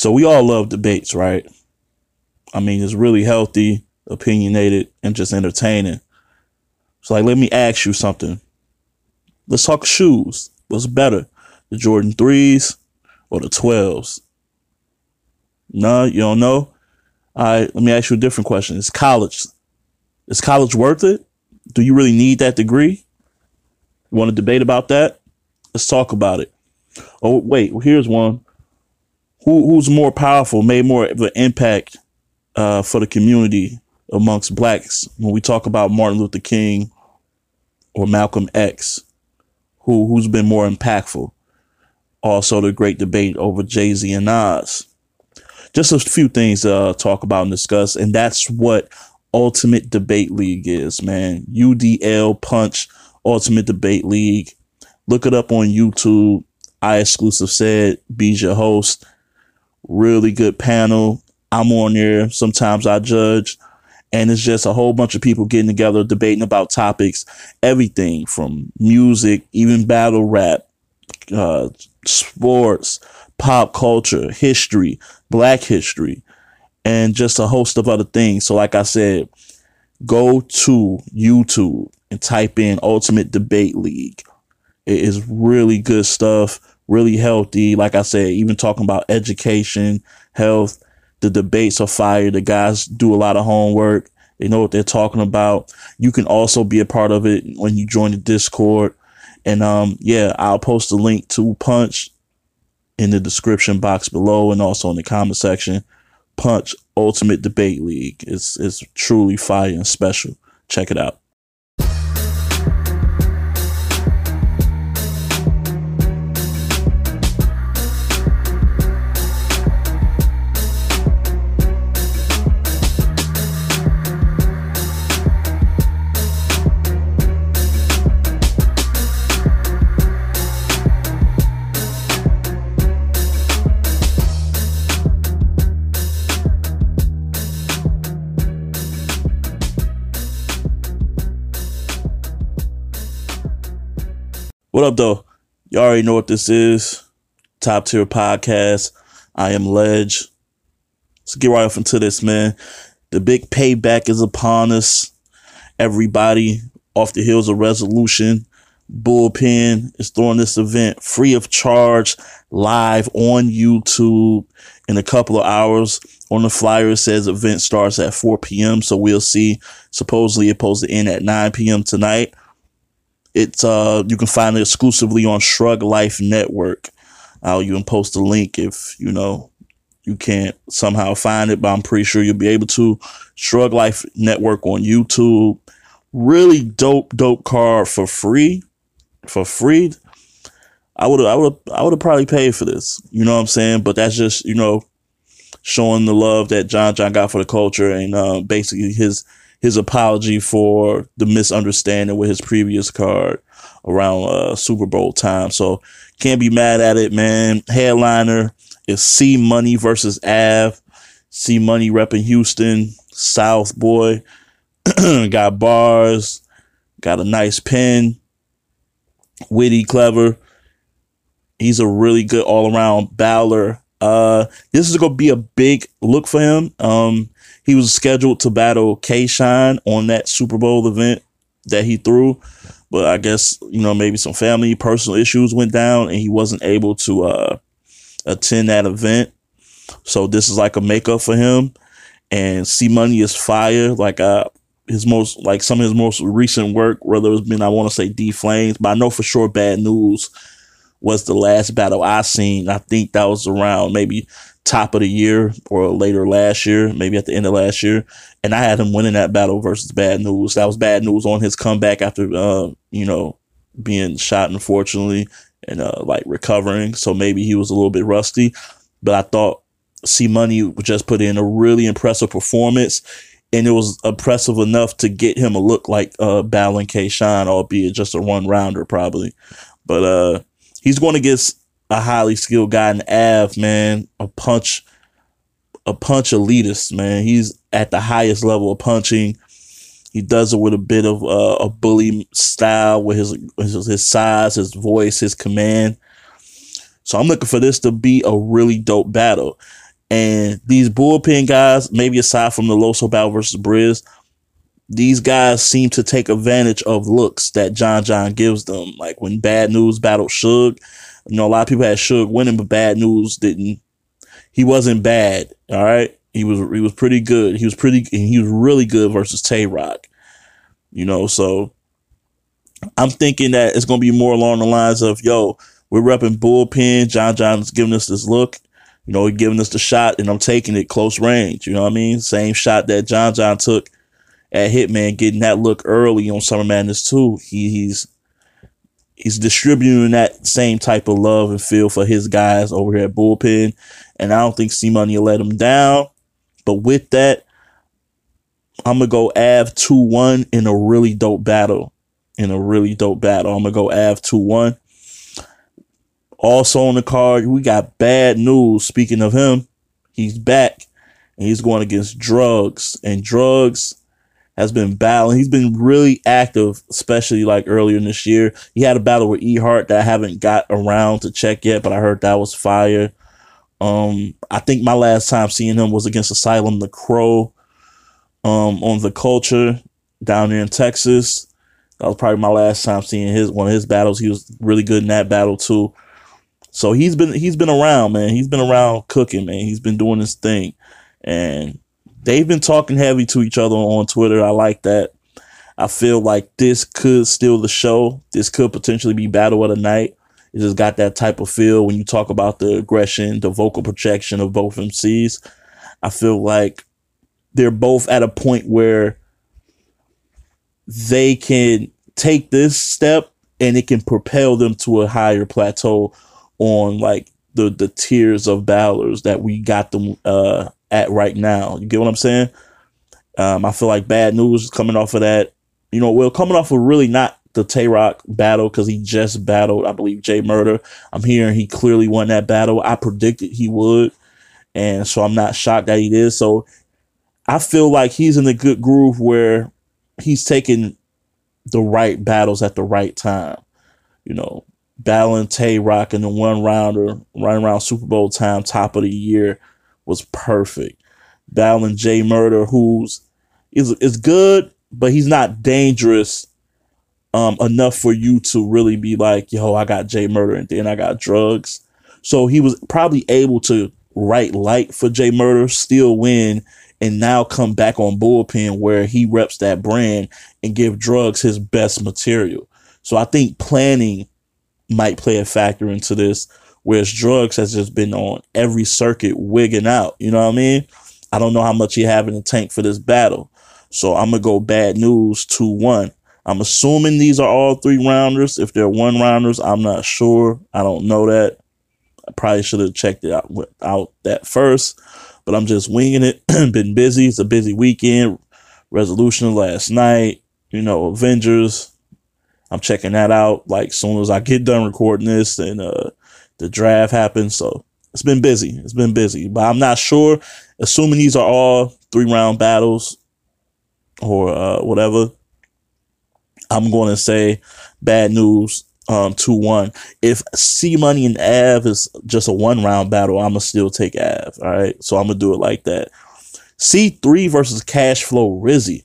So we all love debates, right? I mean, it's really healthy, opinionated, and just entertaining. So, like, let me ask you something. Let's talk shoes. What's better, the Jordan 3s or the 12s? No, you don't know? All right, let me ask you a different question. Is college, is college worth it? Do you really need that degree? You want to debate about that? Let's talk about it. Oh, wait, here's one. Who, who's more powerful, made more of an impact uh, for the community amongst blacks when we talk about Martin Luther King or Malcolm X? Who, who's been more impactful? Also, the great debate over Jay Z and Nas. Just a few things to uh, talk about and discuss, and that's what Ultimate Debate League is, man. UDL Punch Ultimate Debate League. Look it up on YouTube. I exclusive said, be your host. Really good panel. I'm on there. Sometimes I judge. And it's just a whole bunch of people getting together, debating about topics, everything from music, even battle rap, uh, sports, pop culture, history, black history, and just a host of other things. So, like I said, go to YouTube and type in Ultimate Debate League. It is really good stuff, really healthy. Like I said, even talking about education, health, the debates are fire. The guys do a lot of homework. They know what they're talking about. You can also be a part of it when you join the Discord. And um, yeah, I'll post a link to Punch in the description box below and also in the comment section. Punch Ultimate Debate League. It's it's truly fire and special. Check it out. What up, though? You already know what this is. Top tier podcast. I am Ledge. Let's get right off into this, man. The big payback is upon us. Everybody off the heels of resolution. Bullpen is throwing this event free of charge live on YouTube in a couple of hours. On the flyer, it says event starts at 4 p.m. So we'll see. Supposedly, it's supposed to end at 9 p.m. tonight. It's uh you can find it exclusively on Shrug Life Network. I'll even post a link if you know you can't somehow find it, but I'm pretty sure you'll be able to. Shrug Life Network on YouTube. Really dope, dope card for free. For free. I would I would I would have probably paid for this. You know what I'm saying? But that's just, you know, showing the love that John John got for the culture and uh, basically his his apology for the misunderstanding with his previous card around uh, Super Bowl time. So can't be mad at it, man. Headliner is C Money versus Av. C Money repping Houston, South boy. got bars, got a nice pen, witty, clever. He's a really good all around battler. Uh, this is gonna be a big look for him. Um, he was scheduled to battle K Shine on that Super Bowl event that he threw, but I guess you know maybe some family personal issues went down and he wasn't able to uh, attend that event. So this is like a makeup for him. And C Money is fire. Like uh, his most like some of his most recent work, whether it's been I want to say D Flames, but I know for sure Bad News was the last battle I seen. I think that was around maybe top of the year or later last year, maybe at the end of last year. And I had him winning that battle versus Bad News. That was Bad News on his comeback after, uh, you know, being shot, unfortunately, and uh, like recovering. So maybe he was a little bit rusty. But I thought C Money just put in a really impressive performance. And it was impressive enough to get him a look like uh, battling K Shine, albeit just a one rounder, probably. But uh, he's going to get a highly skilled guy in Av, man, a punch, a punch elitist, man. He's at the highest level of punching. He does it with a bit of uh, a bully style with his, his his size, his voice, his command. So I'm looking for this to be a really dope battle. And these bullpen guys, maybe aside from the Loso battle versus Briz, these guys seem to take advantage of looks that John John gives them. Like when Bad News battled Suge, you know, a lot of people had Suge winning, but Bad News didn't. He wasn't bad. All right, he was he was pretty good. He was pretty he was really good versus Tay Roc. You know, so I'm thinking that it's gonna be more along the lines of, yo, we're repping bullpen. John John's giving us this look. You know, giving us the shot, and I'm taking it close range. You know what I mean? Same shot that John John took at Hitman getting that look early on Summer Madness too. He, he's he's distributing that same type of love and feel for his guys over here at Bullpen. And I don't think C Money will let him down. But with that, I'm gonna go Av 2-1 in a really dope battle. In a really dope battle. I'm gonna go Av 2-1. Also on the card, we got bad news. Speaking of him, he's back and he's going against drugs. And drugs has been battling. He's been really active, especially like earlier in this year. He had a battle with E Hart that I haven't got around to check yet, but I heard that was fire. Um, I think my last time seeing him was against Asylum the Crow um, on the culture down there in Texas. That was probably my last time seeing his one of his battles. He was really good in that battle too. So he's been he's been around, man. He's been around cooking, man. He's been doing his thing. And they've been talking heavy to each other on Twitter. I like that. I feel like this could steal the show. This could potentially be battle of the night. It just got that type of feel when you talk about the aggression, the vocal projection of both MCs. I feel like they're both at a point where they can take this step and it can propel them to a higher plateau on like the the tiers of battlers that we got them uh at right now. You get what I'm saying? Um, I feel like bad news coming off of that. You know, well, coming off of really not the Tay Roc battle because he just battled, I believe, Jay Murder. I'm hearing he clearly won that battle. I predicted he would. And so I'm not shocked that he did. So I feel like he's in a good groove where he's taking the right battles at the right time. You know, battling Tay Roc in the one rounder, running around Super Bowl time, top of the year was perfect. Battling Jay Murder, who's is is good, but he's not dangerous um, enough for you to really be like, yo, I got Jay Murder and then I got drugs. So he was probably able to write light for Jay Murder, still win, and now come back on bullpen where he reps that brand and give drugs his best material. So I think planning might play a factor into this Whereas drugs has just been on every circuit wigging out. You know what I mean? I don't know how much you have in the tank for this battle. So I'm gonna go bad news 2-1. I'm assuming these are all three rounders. If they're one rounders, I'm not sure. I don't know that. I probably should have checked it out, out that first, but I'm just winging it. Been busy. It's a busy weekend. Resolution last night. You know, Avengers. I'm checking that out like soon as I get done recording this and uh the draft happened. So it's been busy. It's been busy, but I'm not sure. Assuming these are all three round battles or uh, whatever, I'm going to say bad news um, 2 1. If C Money and Av is just a one round battle, I'm to still take Av. All right. So I'm to do it like that. C3 versus Cash Flow Rizzy.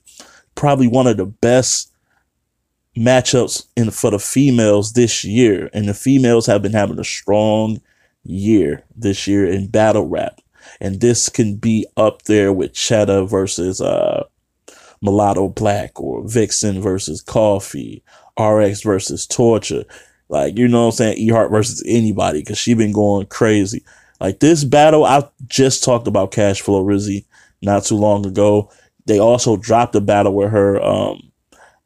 Probably one of the best matchups in for the females this year, and the females have been having a strong year this year in battle rap, and this can be up there with Cheddar versus uh, Mulatto Black or Vixen versus Coffee, RX versus Torture. Like, you know what I'm saying? E Heart versus anybody because she been going crazy. Like this battle, I just talked about Cash Flow Rizzy not too long ago. They also dropped a battle with her um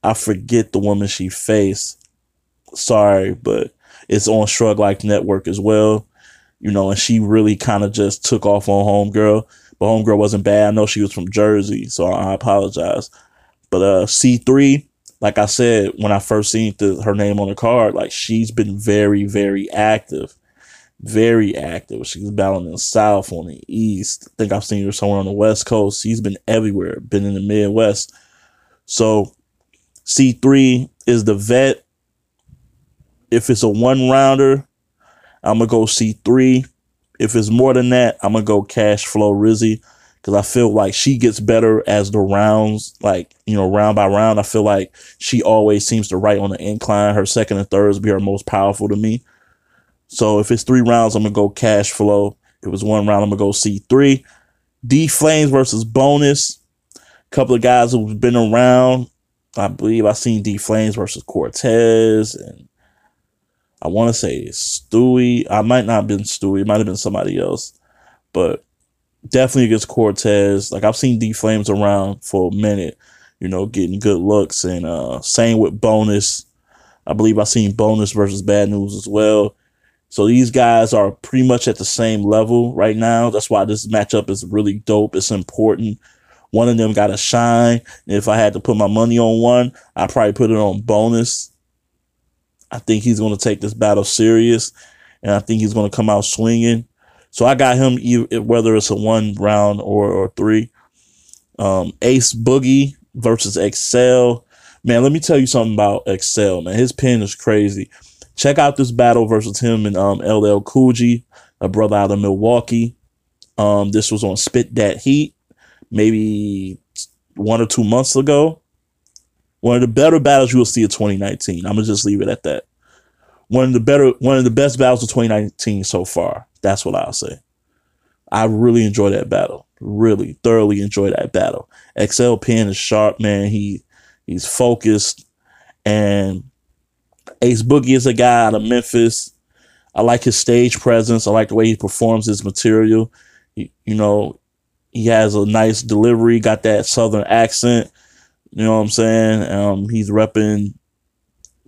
I forget the woman she faced. Sorry, but it's on Shrug Life Network as well. You know, and she really kind of just took off on Homegirl. But Homegirl wasn't bad. I know she was from Jersey, so I apologize. But uh C3, like I said, when I first seen the, her name on the card, like she's been very, very active. Very active. She's battling in the South, on the East. I think I've seen her somewhere on the West Coast. She's been everywhere, been in the Midwest. So C3 is the vet. If it's a one rounder, I'm gonna go C3. If it's more than that, I'm gonna go cash flow Rizzy because I feel like she gets better as the rounds, like you know, round by round. I feel like she always seems to write on the incline. Her second and thirds be her most powerful to me. So if it's three rounds, I'm gonna go cash flow. If it's one round, I'm gonna go C three. D Flames versus bonus. A couple of guys who've been around. I believe I seen D Flames versus Cortez and I want to say Stewie. I might not have been Stewie. It might have been somebody else, but definitely against Cortez. Like I've seen D Flames around for a minute, you know, getting good looks, and uh, same with Bonus. I believe I seen Bonus versus Bad News as well. So these guys are pretty much at the same level right now. That's why this matchup is really dope. It's important. One of them got to shine. If I had to put my money on one, I'd probably put it on Bonus. I think he's going to take this battle serious, and I think he's going to come out swinging. So I got him whether it's a one round or, or three. Um, Ace Boogie versus Excel. Man, let me tell you something about Excel, man. His pen is crazy. Check out this battle versus him and um, LL Cool a brother out of Milwaukee. Um, this was on Spit That Heat, maybe one or two months ago. One of the better battles you will see in 2019. I'm gonna just leave it at that. One of the better, one of the best battles of 2019 so far. That's what I'll say. I really enjoyed that battle. Really thoroughly enjoyed that battle. XL Pen is sharp, man. He he's focused, and Ace Boogie is a guy out of Memphis. I like his stage presence. I like the way he performs his material. He, you know, he has a nice delivery. Got that southern accent. You know what I'm saying? Um, he's repping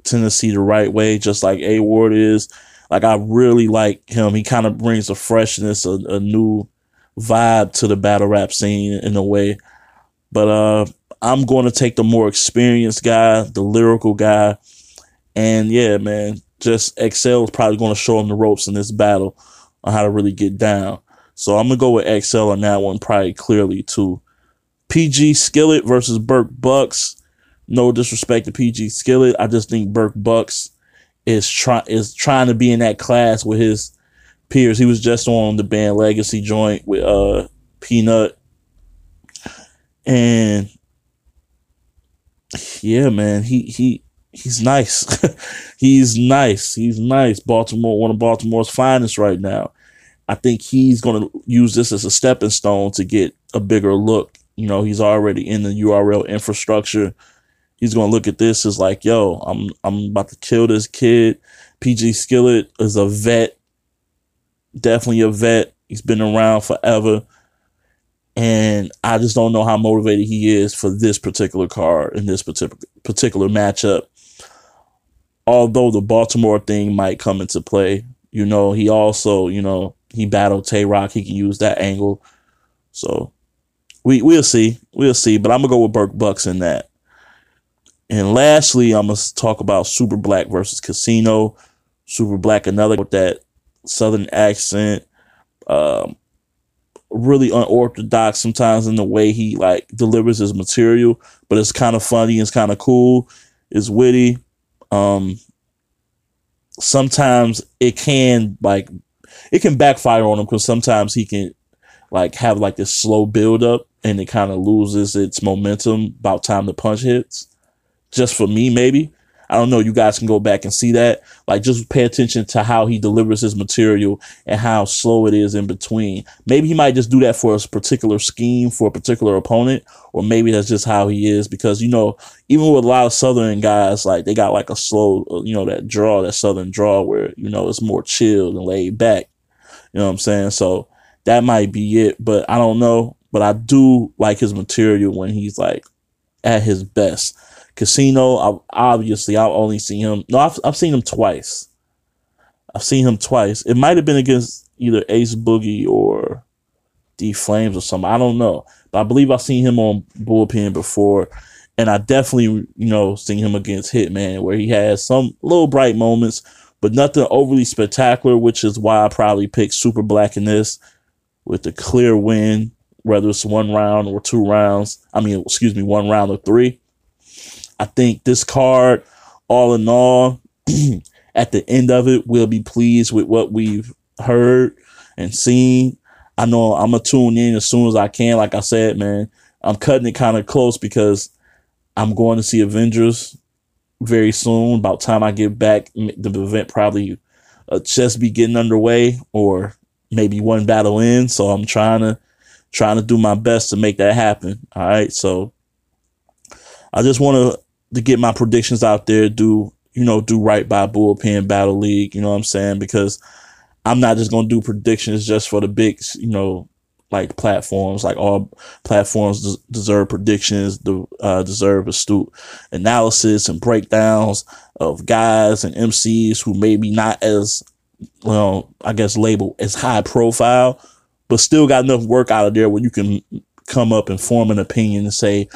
Tennessee the right way, just like A Ward is. Like I really like him. He kind of brings a freshness, a, a new vibe to the battle rap scene in a way. But uh, I'm going to take the more experienced guy, the lyrical guy, and yeah, man, just Excel is probably going to show him the ropes in this battle on how to really get down. So I'm gonna go with XL on that one, probably clearly too. PG Skillet versus Burke Bucks. No disrespect to PG Skillet. I just think Burke Bucks is trying is trying to be in that class with his peers. He was just on the band Legacy joint with uh Peanut. And yeah, man, he he he's nice. he's nice. He's nice. Baltimore, one of Baltimore's finest right now. I think he's going to use this as a stepping stone to get a bigger look you know, he's already in the URL infrastructure. He's gonna look at this as like, yo, I'm I'm about to kill this kid. PG Skillet is a vet, definitely a vet. He's been around forever. And I just don't know how motivated he is for this particular card in this particular particular matchup. Although the Baltimore thing might come into play, you know, he also, you know, he battled Tay Roc. He can use that angle. So we we'll see, we'll see. But I'm gonna go with Burke Bucks in that. And lastly, I'm gonna talk about Super Black versus Casino. Super Black, another with that southern accent, um, really unorthodox sometimes in the way he like delivers his material, but it's kind of funny, it's kind of cool, it's witty. Um, sometimes it can like it can backfire on him because sometimes he can like have like this slow build up and it kind of loses its momentum about time the punch hits. Just for me, maybe. I don't know. You guys can go back and see that. Like, just pay attention to how he delivers his material and how slow it is in between. Maybe he might just do that for a particular scheme for a particular opponent, or maybe that's just how he is. Because you know, even with a lot of Southern guys, like they got like a slow, uh, you know, that draw, that Southern draw, where you know it's more chilled and laid back. You know what I'm saying? So that might be it, but I don't know but I do like his material when he's like at his best. Casino, I, obviously, I've only seen him. No, I've, I've seen him twice. I've seen him twice. It might have been against either Ace Boogie or D Flames or something. I don't know. But I believe I've seen him on Bullpen before. And I definitely, you know, seen him against Hitman where he has some little bright moments, but nothing overly spectacular, which is why I probably picked Super Black in this with the clear win whether it's one round or two rounds. I mean, excuse me, one round or three. I think this card, all in all, at the end of it, we'll be pleased with what we've heard. and seen. I know I'm gonna tune in as soon as I can. Like I said, man, I'm cutting it kind of close because I'm going to see Avengers very soon. About time I get back, the event probably uh, just be getting underway or maybe one battle in. So I'm trying to trying to do my best to make that happen. All right, so I just want to get my predictions out there. Do you know do right by bullpen battle league? You know what I'm saying because I'm not just gonna do predictions just for the big, you know, like platforms. Like all platforms des- deserve predictions, uh, deserve astute analysis and breakdowns of guys and MCs who maybe not as well, I guess labeled as high profile, but still got enough work out of there where you can come up and form an opinion and say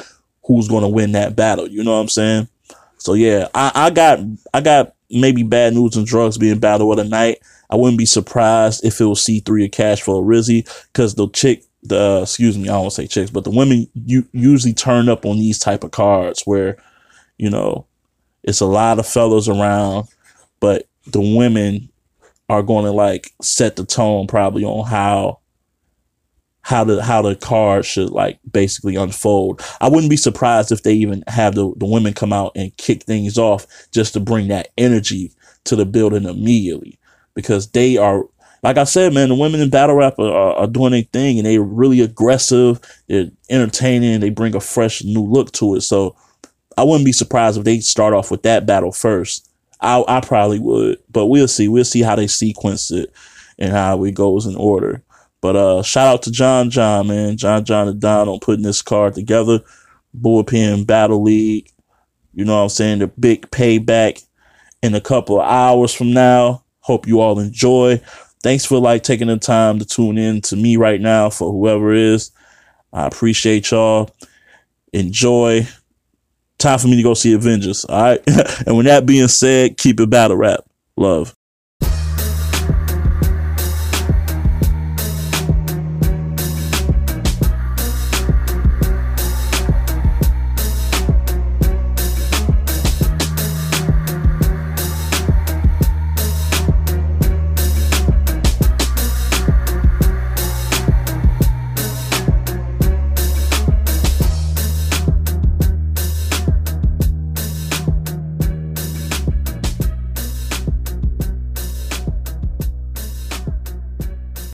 who's going to win that battle. You know what I'm saying? So yeah, I, I got I got maybe bad news and drugs being battle of the night. I wouldn't be surprised if it was C3 or Cash Flow Rizzy because the chick, the excuse me, I don't say chicks, but the women you usually turn up on these type of cards where, you know, it's a lot of fellows around, but the women are going to like set the tone probably on how how the how the card should like basically unfold. I wouldn't be surprised if they even have the, the women come out and kick things off just to bring that energy to the building immediately. Because they are like I said, man, the women in battle rap are, are doing their thing and they're really aggressive, they're entertaining, they bring a fresh new look to it. So I wouldn't be surprised if they start off with that battle first. I I probably would, but we'll see. We'll see how they sequence it and how it goes in order. But uh, shout out to John John, man. John John and Don on putting this card together. Bullpen Battle League. You know what I'm saying? The big payback in a couple of hours from now. Hope you all enjoy. Thanks for like taking the time to tune in to me right now for whoever is. I appreciate y'all. Enjoy. Time for me to go see Avengers. All right. and with that being said, keep it battle rap. Love.